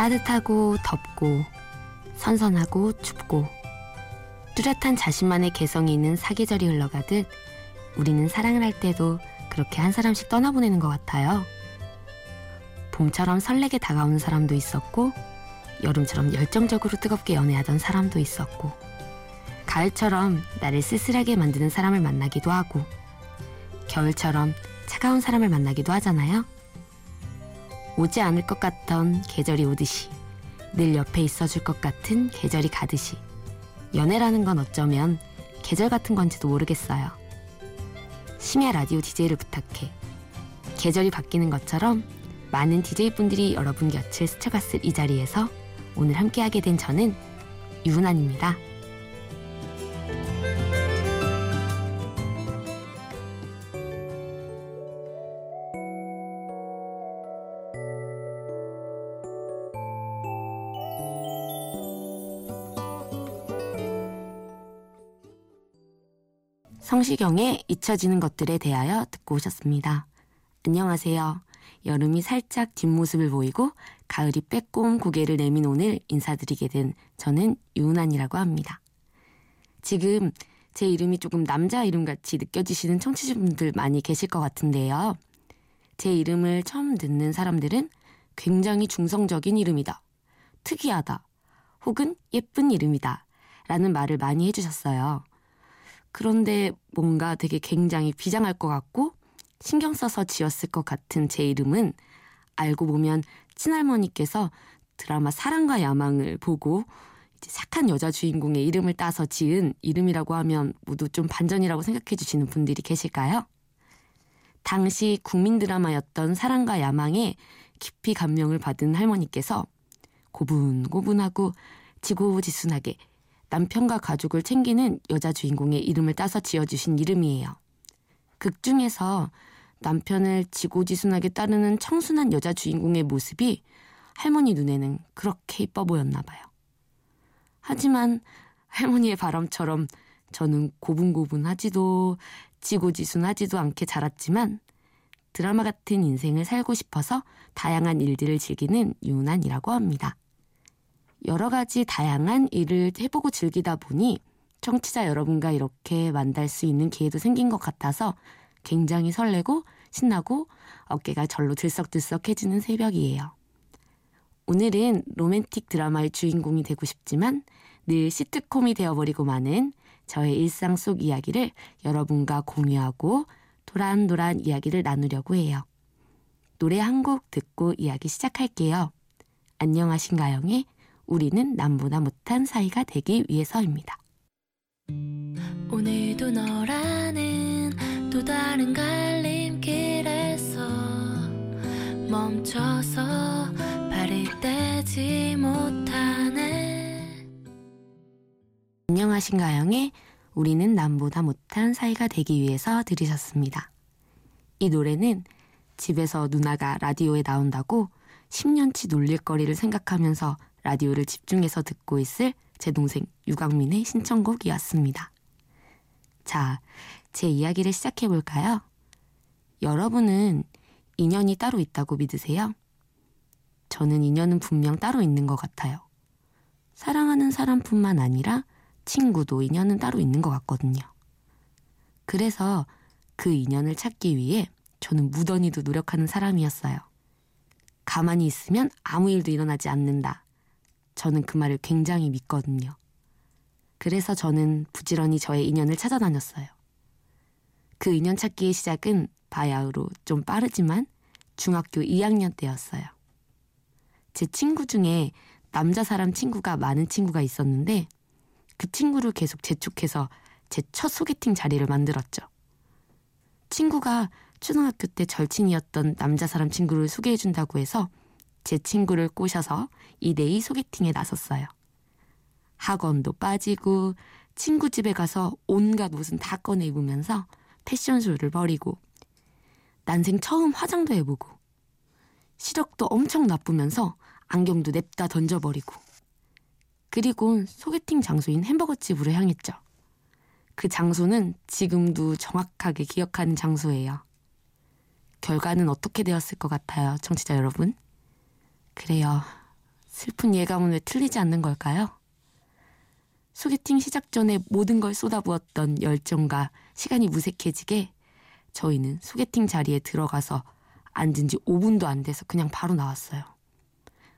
따뜻하고 덥고 선선하고 춥고 뚜렷한 자신만의 개성이 있는 사계절이 흘러가듯 우리는 사랑을 할 때도 그렇게 한 사람씩 떠나보내는 것 같아요. 봄처럼 설레게 다가오는 사람도 있었고 여름처럼 열정적으로 뜨겁게 연애하던 사람도 있었고 가을처럼 나를 쓸쓸하게 만드는 사람을 만나기도 하고 겨울처럼 차가운 사람을 만나기도 하잖아요. 오지 않을 것 같던 계절이 오듯이 늘 옆에 있어줄 것 같은 계절이 가듯이 연애라는 건 어쩌면 계절 같은 건지도 모르겠어요. 심야 라디오 DJ를 부탁해. 계절이 바뀌는 것처럼 많은 DJ분들이 여러분 곁을 스쳐갔을 이 자리에서 오늘 함께하게 된 저는 유은환입니다. 성시경의 잊혀지는 것들에 대하여 듣고 오셨습니다. 안녕하세요. 여름이 살짝 뒷모습을 보이고 가을이 빼꼼 고개를 내민 오늘 인사드리게 된 저는 유은환이라고 합니다. 지금 제 이름이 조금 남자 이름같이 느껴지시는 청취자분들 많이 계실 것 같은데요. 제 이름을 처음 듣는 사람들은 굉장히 중성적인 이름이다. 특이하다. 혹은 예쁜 이름이다. 라는 말을 많이 해주셨어요. 그런데 뭔가 되게 굉장히 비장할 것 같고 신경 써서 지었을 것 같은 제 이름은 알고 보면 친할머니께서 드라마 사랑과 야망을 보고 이제 착한 여자 주인공의 이름을 따서 지은 이름이라고 하면 모두 좀 반전이라고 생각해 주시는 분들이 계실까요? 당시 국민 드라마였던 사랑과 야망에 깊이 감명을 받은 할머니께서 고분고분하고 지고지순하게 남편과 가족을 챙기는 여자 주인공의 이름을 따서 지어주신 이름이에요. 극 중에서 남편을 지고지순하게 따르는 청순한 여자 주인공의 모습이 할머니 눈에는 그렇게 이뻐 보였나 봐요. 하지만 할머니의 바람처럼 저는 고분고분하지도 지고지순하지도 않게 자랐지만 드라마 같은 인생을 살고 싶어서 다양한 일들을 즐기는 유난이라고 합니다. 여러 가지 다양한 일을 해보고 즐기다 보니 청취자 여러분과 이렇게 만날 수 있는 기회도 생긴 것 같아서 굉장히 설레고 신나고 어깨가 절로 들썩들썩해지는 새벽이에요. 오늘은 로맨틱 드라마의 주인공이 되고 싶지만 늘 시트콤이 되어버리고 마는 저의 일상 속 이야기를 여러분과 공유하고 도란도란 이야기를 나누려고 해요. 노래 한 곡 듣고 이야기 시작할게요. 안녕하신가영의 우리는 남보다 못한 사이가 되기 위해서입니다. 오늘도 너라는 또 다른 갈림길에서 멈춰서 발을 떼지 못하네. 안녕하신가영의 우리는 남보다 못한 사이가 되기 위해서 들으셨습니다. 이 노래는 집에서 누나가 라디오에 나온다고 10년치 놀릴 거리를 생각하면서 라디오를 집중해서 듣고 있을 제 동생 유강민의 신청곡이었습니다. 자, 제 이야기를 시작해 볼까요? 여러분은 인연이 따로 있다고 믿으세요? 저는 인연은 분명 따로 있는 것 같아요. 사랑하는 사람뿐만 아니라 친구도 인연은 따로 있는 것 같거든요. 그래서 그 인연을 찾기 위해 저는 무던히도 노력하는 사람이었어요. 가만히 있으면 아무 일도 일어나지 않는다. 저는 그 말을 굉장히 믿거든요. 그래서 저는 부지런히 저의 인연을 찾아다녔어요. 그 인연 찾기의 시작은 바야흐로 좀 빠르지만 중학교 2학년 때였어요. 제 친구 중에 남자 사람 친구가 많은 친구가 있었는데 그 친구를 계속 재촉해서 제 첫 소개팅 자리를 만들었죠. 친구가 초등학교 때 절친이었던 남자 사람 친구를 소개해준다고 해서 제 친구를 꼬셔서 2대2 소개팅에 나섰어요. 학원도 빠지고 친구 집에 가서 온갖 옷은 다 꺼내 입으면서 패션쇼를 벌이고 난생 처음 화장도 해보고 시력도 엄청 나쁘면서 안경도 냅다 던져버리고 그리고 소개팅 장소인 햄버거집으로 향했죠. 그 장소는 지금도 정확하게 기억하는 장소예요. 결과는 어떻게 되었을 것 같아요, 청취자 여러분? 그래요. 슬픈 예감은 왜 틀리지 않는 걸까요? 소개팅 시작 전에 모든 걸 쏟아부었던 열정과 시간이 무색해지게 저희는 소개팅 자리에 들어가서 앉은 지 5분도 안 돼서 그냥 바로 나왔어요.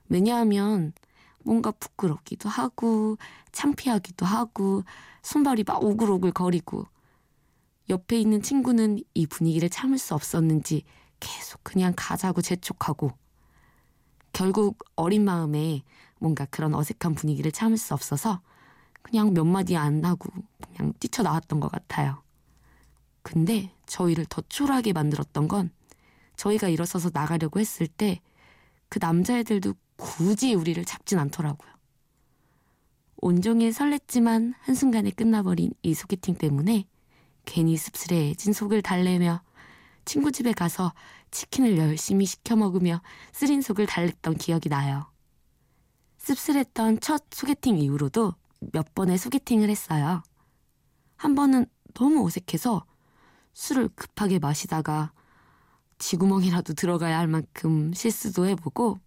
왜냐하면 뭔가 부끄럽기도 하고 창피하기도 하고 손발이 막 오글오글 거리고 옆에 있는 친구는 이 분위기를 참을 수 없었는지 계속 그냥 가자고 재촉하고 결국 어린 마음에 뭔가 그런 어색한 분위기를 참을 수 없어서 그냥 몇 마디 안 하고 그냥 뛰쳐나왔던 것 같아요. 근데 저희를 더 초라하게 만들었던 건 저희가 일어서서 나가려고 했을 때 그 남자애들도 굳이 우리를 잡진 않더라고요. 온종일 설렜지만 한순간에 끝나버린 이 소개팅 때문에 괜히 씁쓸해진 속을 달래며 친구 집에 가서 치킨을 열심히 시켜 먹으며 쓰린 속을 달랬던 기억이 나요. 씁쓸했던 첫 소개팅 이후로도 몇 번의 소개팅을 했어요. 한 번은 너무 어색해서 술을 급하게 마시다가 지구멍이라도 들어가야 할 만큼 실수도 해보고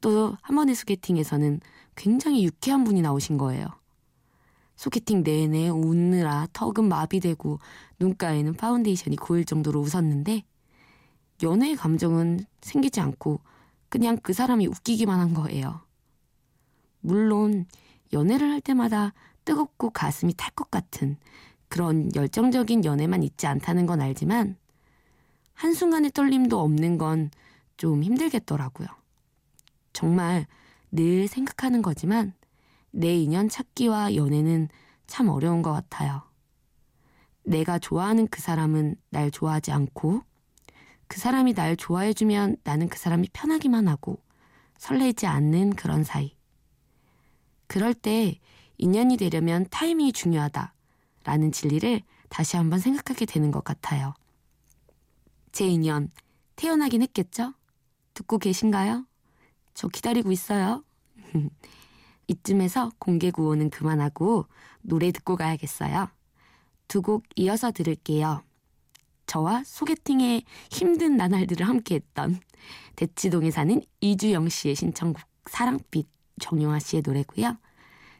또 한 번의 소개팅에서는 굉장히 유쾌한 분이 나오신 거예요. 소개팅 내내 웃느라 턱은 마비되고 눈가에는 파운데이션이 고일 정도로 웃었는데 연애의 감정은 생기지 않고 그냥 그 사람이 웃기기만 한 거예요. 물론 연애를 할 때마다 뜨겁고 가슴이 탈 것 같은 그런 열정적인 연애만 있지 않다는 건 알지만 한순간의 떨림도 없는 건 좀 힘들겠더라고요. 정말 늘 생각하는 거지만 내 인연 찾기와 연애는 참 어려운 것 같아요. 내가 좋아하는 그 사람은 날 좋아하지 않고 그 사람이 날 좋아해주면 나는 그 사람이 편하기만 하고 설레지 않는 그런 사이. 그럴 때 인연이 되려면 타이밍이 중요하다. 라는 진리를 다시 한번 생각하게 되는 것 같아요. 제 인연 태어나긴 했겠죠? 듣고 계신가요? 저 기다리고 있어요. 이쯤에서 공개 구호는 그만하고 노래 듣고 가야겠어요. 두 곡 이어서 들을게요. 저와 소개팅의 힘든 나날들을 함께했던 대치동에 사는 이주영 씨의 신청곡 사랑빛 정용화 씨의 노래고요.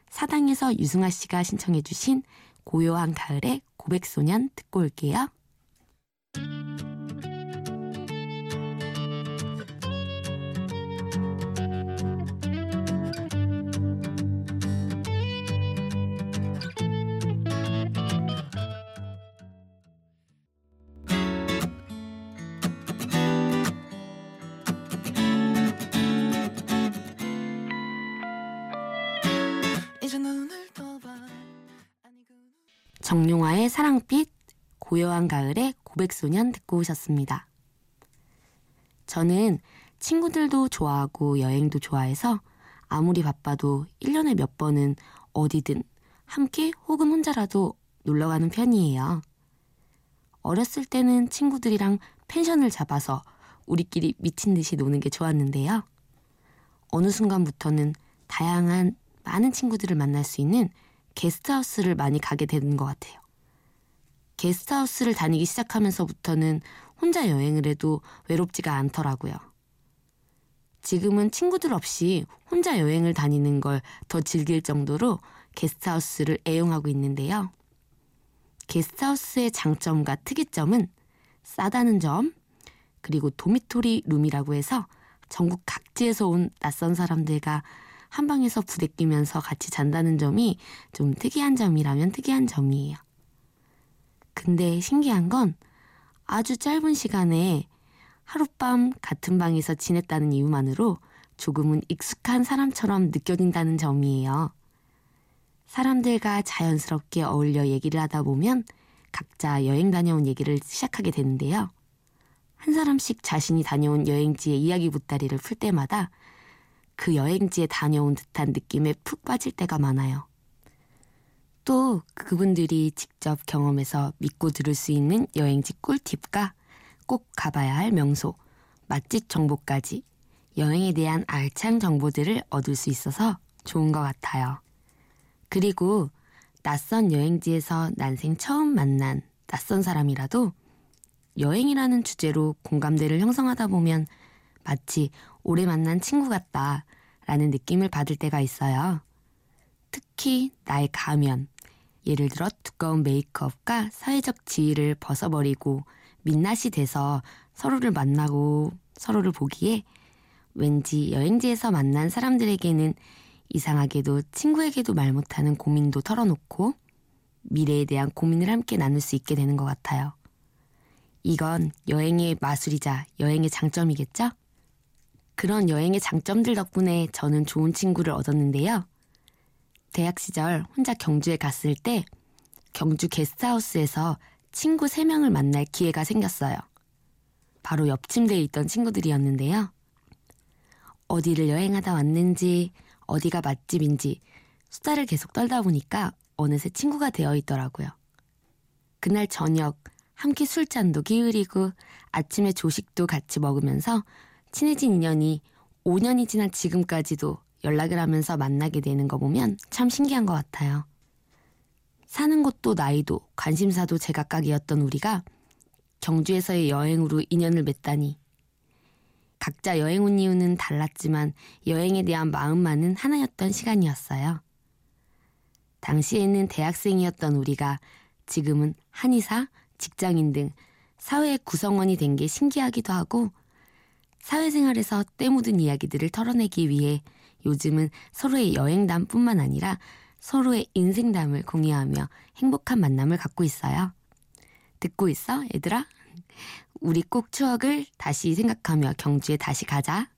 사당에서 유승아 씨가 신청해 주신 고요한 가을의 고백소년 듣고 올게요. 정용화의 사랑빛, 고요한 가을의 고백소년 듣고 오셨습니다. 저는 친구들도 좋아하고 여행도 좋아해서 아무리 바빠도 1년에 몇 번은 어디든 함께 혹은 혼자라도 놀러 가는 편이에요. 어렸을 때는 친구들이랑 펜션을 잡아서 우리끼리 미친 듯이 노는 게 좋았는데요. 어느 순간부터는 다양한 많은 친구들을 만날 수 있는 게스트하우스를 많이 가게 되는 것 같아요. 게스트하우스를 다니기 시작하면서부터는 혼자 여행을 해도 외롭지가 않더라고요. 지금은 친구들 없이 혼자 여행을 다니는 걸 더 즐길 정도로 게스트하우스를 애용하고 있는데요. 게스트하우스의 장점과 특이점은 싸다는 점, 그리고 도미토리 룸이라고 해서 전국 각지에서 온 낯선 사람들과 한 방에서 부대끼면서 같이 잔다는 점이 좀 특이한 점이라면 특이한 점이에요. 근데 신기한 건 아주 짧은 시간에 하룻밤 같은 방에서 지냈다는 이유만으로 조금은 익숙한 사람처럼 느껴진다는 점이에요. 사람들과 자연스럽게 어울려 얘기를 하다 보면 각자 여행 다녀온 얘기를 시작하게 되는데요. 한 사람씩 자신이 다녀온 여행지의 이야기 보따리를 풀 때마다 그 여행지에 다녀온 듯한 느낌에 푹 빠질 때가 많아요. 또 그분들이 직접 경험해서 믿고 들을 수 있는 여행지 꿀팁과 꼭 가봐야 할 명소, 맛집 정보까지 여행에 대한 알찬 정보들을 얻을 수 있어서 좋은 것 같아요. 그리고 낯선 여행지에서 난생 처음 만난 낯선 사람이라도 여행이라는 주제로 공감대를 형성하다 보면 마치 오래 만난 친구 같다 라는 느낌을 받을 때가 있어요. 특히 나의 가면, 예를 들어 두꺼운 메이크업과 사회적 지위를 벗어버리고 민낯이 돼서 서로를 만나고 서로를 보기에 왠지 여행지에서 만난 사람들에게는 이상하게도 친구에게도 말 못하는 고민도 털어놓고 미래에 대한 고민을 함께 나눌 수 있게 되는 것 같아요. 이건 여행의 마술이자 여행의 장점이겠죠? 그런 여행의 장점들 덕분에 저는 좋은 친구를 얻었는데요. 대학 시절 혼자 경주에 갔을 때 경주 게스트하우스에서 친구 3명을 만날 기회가 생겼어요. 바로 옆 침대에 있던 친구들이었는데요. 어디를 여행하다 왔는지, 어디가 맛집인지 수다를 계속 떨다 보니까 어느새 친구가 되어 있더라고요. 그날 저녁 함께 술잔도 기울이고 아침에 조식도 같이 먹으면서 친해진 인연이 5년이 지난 지금까지도 연락을 하면서 만나게 되는 거 보면 참 신기한 것 같아요. 사는 곳도 나이도 관심사도 제각각이었던 우리가 경주에서의 여행으로 인연을 맺다니. 각자 여행 온 이유는 달랐지만 여행에 대한 마음만은 하나였던 시간이었어요. 당시에는 대학생이었던 우리가 지금은 한의사, 직장인 등 사회의 구성원이 된 게 신기하기도 하고 사회생활에서 때 묻은 이야기들을 털어내기 위해 요즘은 서로의 여행담뿐만 아니라 서로의 인생담을 공유하며 행복한 만남을 갖고 있어요. 듣고 있어, 얘들아? 우리 꼭 추억을 다시 생각하며 경주에 다시 가자.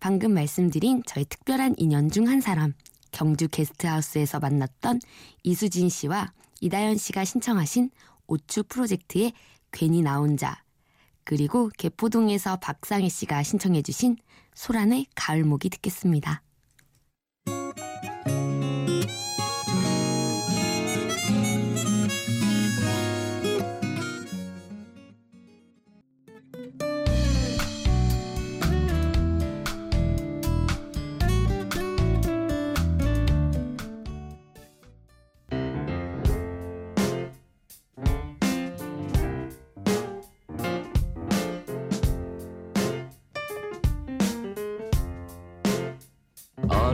방금 말씀드린 저희 특별한 인연 중 한 사람, 경주 게스트하우스에서 만났던 이수진 씨와 이다연 씨가 신청하신 오추 프로젝트의 괜히 나 혼자 그리고 개포동에서 박상희 씨가 신청해 주신 소란의 가을목이 듣겠습니다.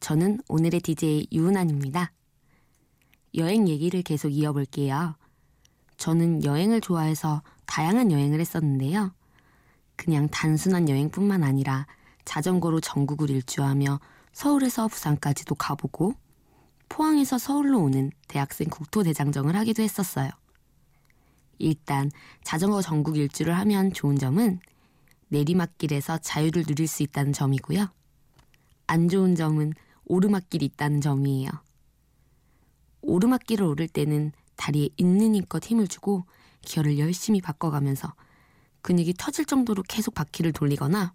저는 오늘의 DJ 유은환입니다. 여행 얘기를 계속 이어볼게요. 저는 여행을 좋아해서 다양한 여행을 했었는데요. 그냥 단순한 여행뿐만 아니라 자전거로 전국을 일주하며 서울에서 부산까지도 가보고 포항에서 서울로 오는 대학생 국토대장정을 하기도 했었어요. 일단 자전거 전국 일주를 하면 좋은 점은 내리막길에서 자유를 누릴 수 있다는 점이고요. 안 좋은 점은 오르막길이 있다는 점이에요. 오르막길을 오를 때는 다리에 있는 힘껏 힘을 주고 기어를 열심히 바꿔가면서 근육이 터질 정도로 계속 바퀴를 돌리거나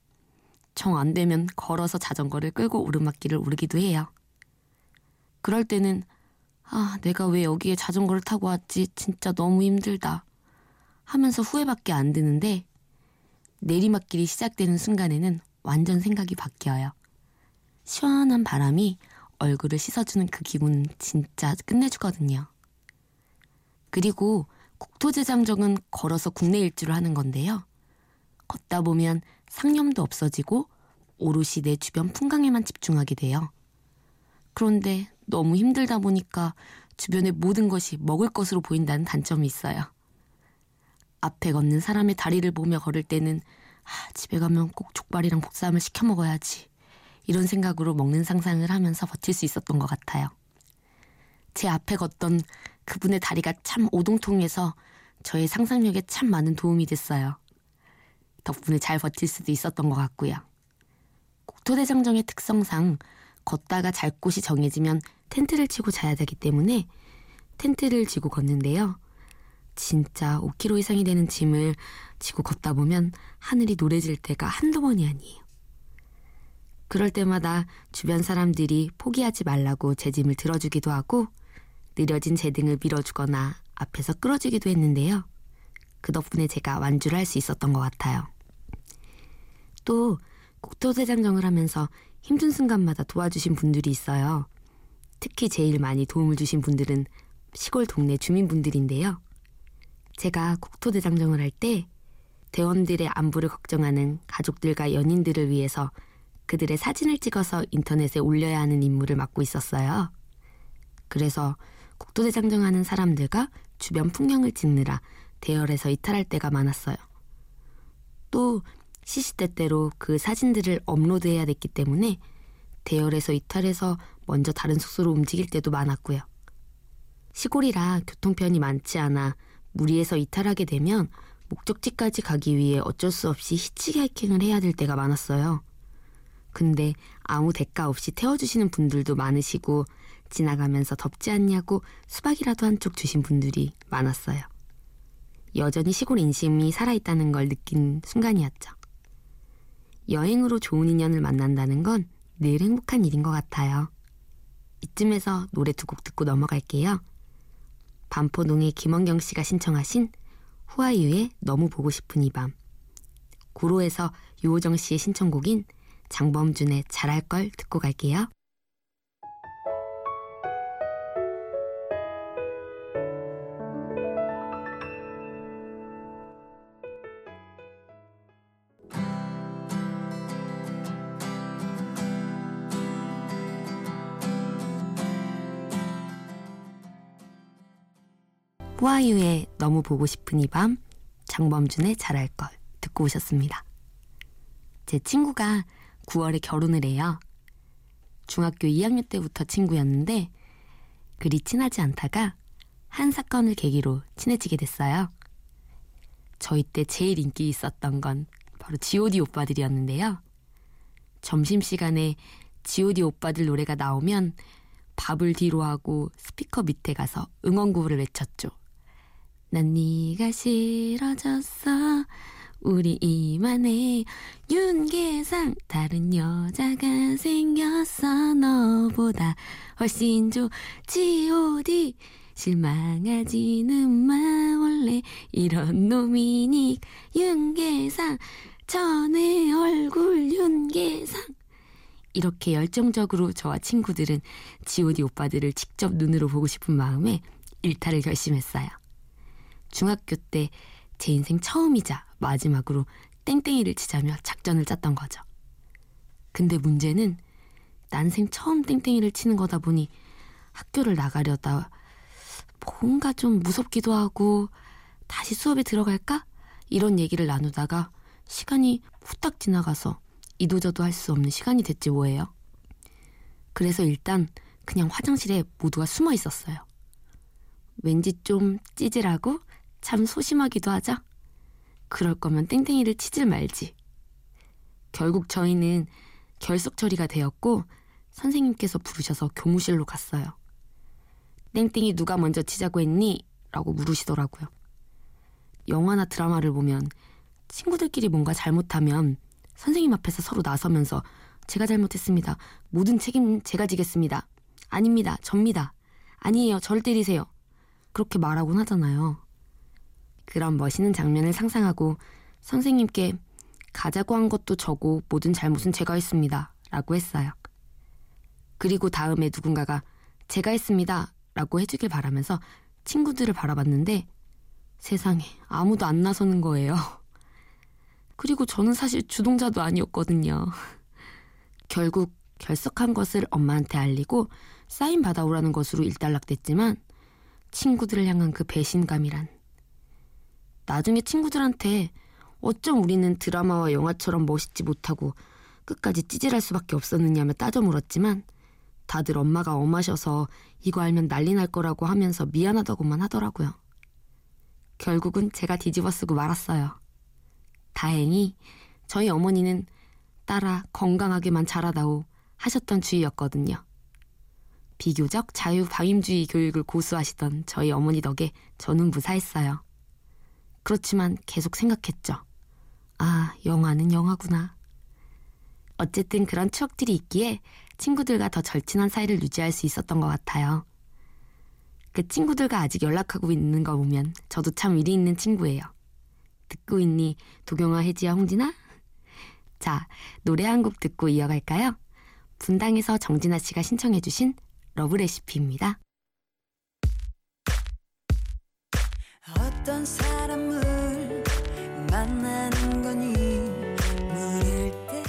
정 안 되면 걸어서 자전거를 끌고 오르막길을 오르기도 해요. 그럴 때는 아, 내가 왜 여기에 자전거를 타고 왔지? 진짜 너무 힘들다. 하면서 후회밖에 안 드는데 내리막길이 시작되는 순간에는 완전 생각이 바뀌어요. 시원한 바람이 얼굴을 씻어주는 그 기분은 진짜 끝내주거든요. 그리고 국토재장정은 걸어서 국내 일주를 하는 건데요. 걷다 보면 상념도 없어지고 오롯이 내 주변 풍광에만 집중하게 돼요. 그런데 너무 힘들다 보니까 주변의 모든 것이 먹을 것으로 보인다는 단점이 있어요. 앞에 걷는 사람의 다리를 보며 걸을 때는 아, 집에 가면 꼭 족발이랑 복삼을 시켜 먹어야지. 이런 생각으로 먹는 상상을 하면서 버틸 수 있었던 것 같아요. 제 앞에 걷던 그분의 다리가 참 오동통해서 저의 상상력에 참 많은 도움이 됐어요. 덕분에 잘 버틸 수도 있었던 것 같고요. 국토대장정의 특성상 걷다가 잘 곳이 정해지면 텐트를 치고 자야 되기 때문에 텐트를 지고 걷는데요. 진짜 5kg 이상이 되는 짐을 지고 걷다 보면 하늘이 노래질 때가 한두 번이 아니에요. 그럴 때마다 주변 사람들이 포기하지 말라고 제 짐을 들어주기도 하고 느려진 제 등을 밀어주거나 앞에서 끌어주기도 했는데요. 그 덕분에 제가 완주를 할 수 있었던 것 같아요. 또 국토대장정을 하면서 힘든 순간마다 도와주신 분들이 있어요. 특히 제일 많이 도움을 주신 분들은 시골 동네 주민분들인데요. 제가 국토대장정을 할 때 대원들의 안부를 걱정하는 가족들과 연인들을 위해서 그들의 사진을 찍어서 인터넷에 올려야 하는 임무를 맡고 있었어요. 그래서 국토대장정하는 사람들과 주변 풍경을 찍느라 대열에서 이탈할 때가 많았어요. 또 시시때때로 그 사진들을 업로드해야 됐기 때문에 대열에서 이탈해서 먼저 다른 숙소로 움직일 때도 많았고요. 시골이라 교통편이 많지 않아 무리해서 이탈하게 되면 목적지까지 가기 위해 어쩔 수 없이 히치기 하이킹을 해야 될 때가 많았어요. 근데 아무 대가 없이 태워주시는 분들도 많으시고 지나가면서 덥지 않냐고 수박이라도 한 쪽 주신 분들이 많았어요. 여전히 시골 인심이 살아있다는 걸 느낀 순간이었죠. 여행으로 좋은 인연을 만난다는 건 늘 행복한 일인 것 같아요. 이쯤에서 노래 두 곡 듣고 넘어갈게요. 반포동의 김원경 씨가 신청하신 후아유의 너무 보고 싶은 이 밤. 구로에서 유호정 씨의 신청곡인 장범준의 잘할 걸 듣고 갈게요. 호아유의 너무 보고 싶은 이 밤, 장범준의 잘할 걸 듣고 오셨습니다. 제 친구가 9월에 결혼을 해요. 중학교 2학년 때부터 친구였는데 그리 친하지 않다가 한 사건을 계기로 친해지게 됐어요. 저희 때 제일 인기 있었던 건 바로 G.O.D 오빠들이었는데요. 점심시간에 G.O.D 오빠들 노래가 나오면 밥을 뒤로 하고 스피커 밑에 가서 응원구를 외쳤죠. 난 네가 싫어졌어 우리 이만해 윤계상 다른 여자가 생겼어 너보다 훨씬 좋 G.O.D 실망하지는 마 원래 이런 놈이니. 윤계상 전에 얼굴 윤계상. 이렇게 열정적으로 저와 친구들은 G.O.D 오빠들을 직접 눈으로 보고 싶은 마음에 일탈을 결심했어요. 중학교 때 제 인생 처음이자 마지막으로 땡땡이를 치자며 작전을 짰던 거죠. 근데 문제는 난생 처음 땡땡이를 치는 거다 보니 학교를 나가려다 뭔가 좀 무섭기도 하고 다시 수업에 들어갈까? 이런 얘기를 나누다가 시간이 후딱 지나가서 이도저도 할 수 없는 시간이 됐지 뭐예요. 그래서 일단 그냥 화장실에 모두가 숨어 있었어요. 왠지 좀 찌질하고 참 소심하기도 하죠? 그럴 거면 땡땡이를 치질 말지. 결국 저희는 결석 처리가 되었고 선생님께서 부르셔서 교무실로 갔어요. 땡땡이 누가 먼저 치자고 했니? 라고 물으시더라고요. 영화나 드라마를 보면 친구들끼리 뭔가 잘못하면 선생님 앞에서 서로 나서면서 제가 잘못했습니다. 모든 책임 제가 지겠습니다. 아닙니다. 접니다. 아니에요. 절 때리세요. 그렇게 말하곤 하잖아요. 그런 멋있는 장면을 상상하고 선생님께 가자고 한 것도 저고 모든 잘못은 제가 했습니다. 라고 했어요. 그리고 다음에 누군가가 제가 했습니다. 라고 해주길 바라면서 친구들을 바라봤는데 세상에 아무도 안 나서는 거예요. 그리고 저는 사실 주동자도 아니었거든요. 결국 결석한 것을 엄마한테 알리고 사인 받아오라는 것으로 일단락됐지만 친구들을 향한 그 배신감이란 나중에 친구들한테 어쩜 우리는 드라마와 영화처럼 멋있지 못하고 끝까지 찌질할 수밖에 없었느냐며 따져 물었지만 다들 엄마가 엄하셔서 이거 알면 난리 날 거라고 하면서 미안하다고만 하더라고요. 결국은 제가 뒤집어 쓰고 말았어요. 다행히 저희 어머니는 딸아 건강하게만 자라다오 하셨던 주의였거든요. 비교적 자유방임주의 교육을 고수하시던 저희 어머니 덕에 저는 무사했어요. 그렇지만 계속 생각했죠. 아, 영화는 영화구나. 어쨌든 그런 추억들이 있기에 친구들과 더 절친한 사이를 유지할 수 있었던 것 같아요. 그 친구들과 아직 연락하고 있는 거 보면 저도 참 의리 있는 친구예요. 듣고 있니? 도경아, 혜지야, 홍진아? 자, 노래 한 곡 듣고 이어갈까요? 분당에서 정진아 씨가 신청해주신 Love Recipe입니다. 어떤 사람을 만나는 거니? 물을 때.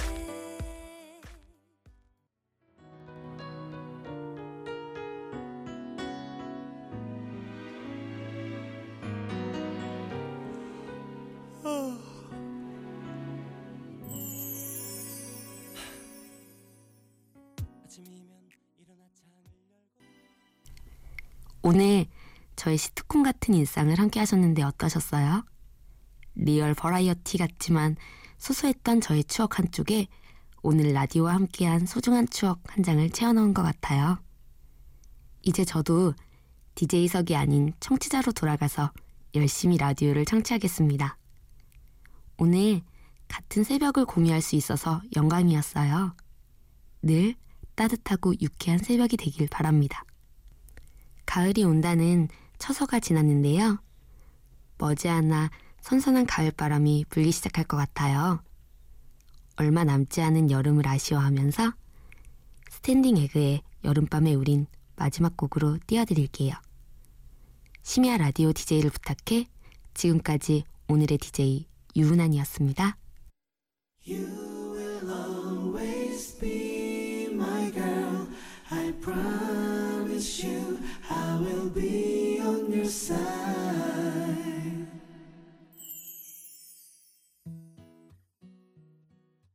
오늘 저의 시트콤 같은 일상을 함께 하셨는데 어떠셨어요? Real variety 같지만 소소했던 저의 추억 한쪽에 오늘 라디오와 함께한 소중한 추억 한 장을 채워넣은 것 같아요. 이제 저도 DJ석이 아닌 청취자로 돌아가서 열심히 라디오를 청취하겠습니다. 오늘 같은 새벽을 공유할 수 있어서 영광이었어요. 늘 따뜻하고 유쾌한 새벽이 되길 바랍니다. 가을이 온다는 처서가 지났는데요. 머지않아 선선한 가을바람이 불기 시작할 것 같아요. 얼마 남지 않은 여름을 아쉬워하면서 Standing Egg의 여름밤에 우린 마지막 곡으로 띄워드릴게요. 심야 라디오 DJ를 부탁해 지금까지 오늘의 DJ. I promise you I will be sun.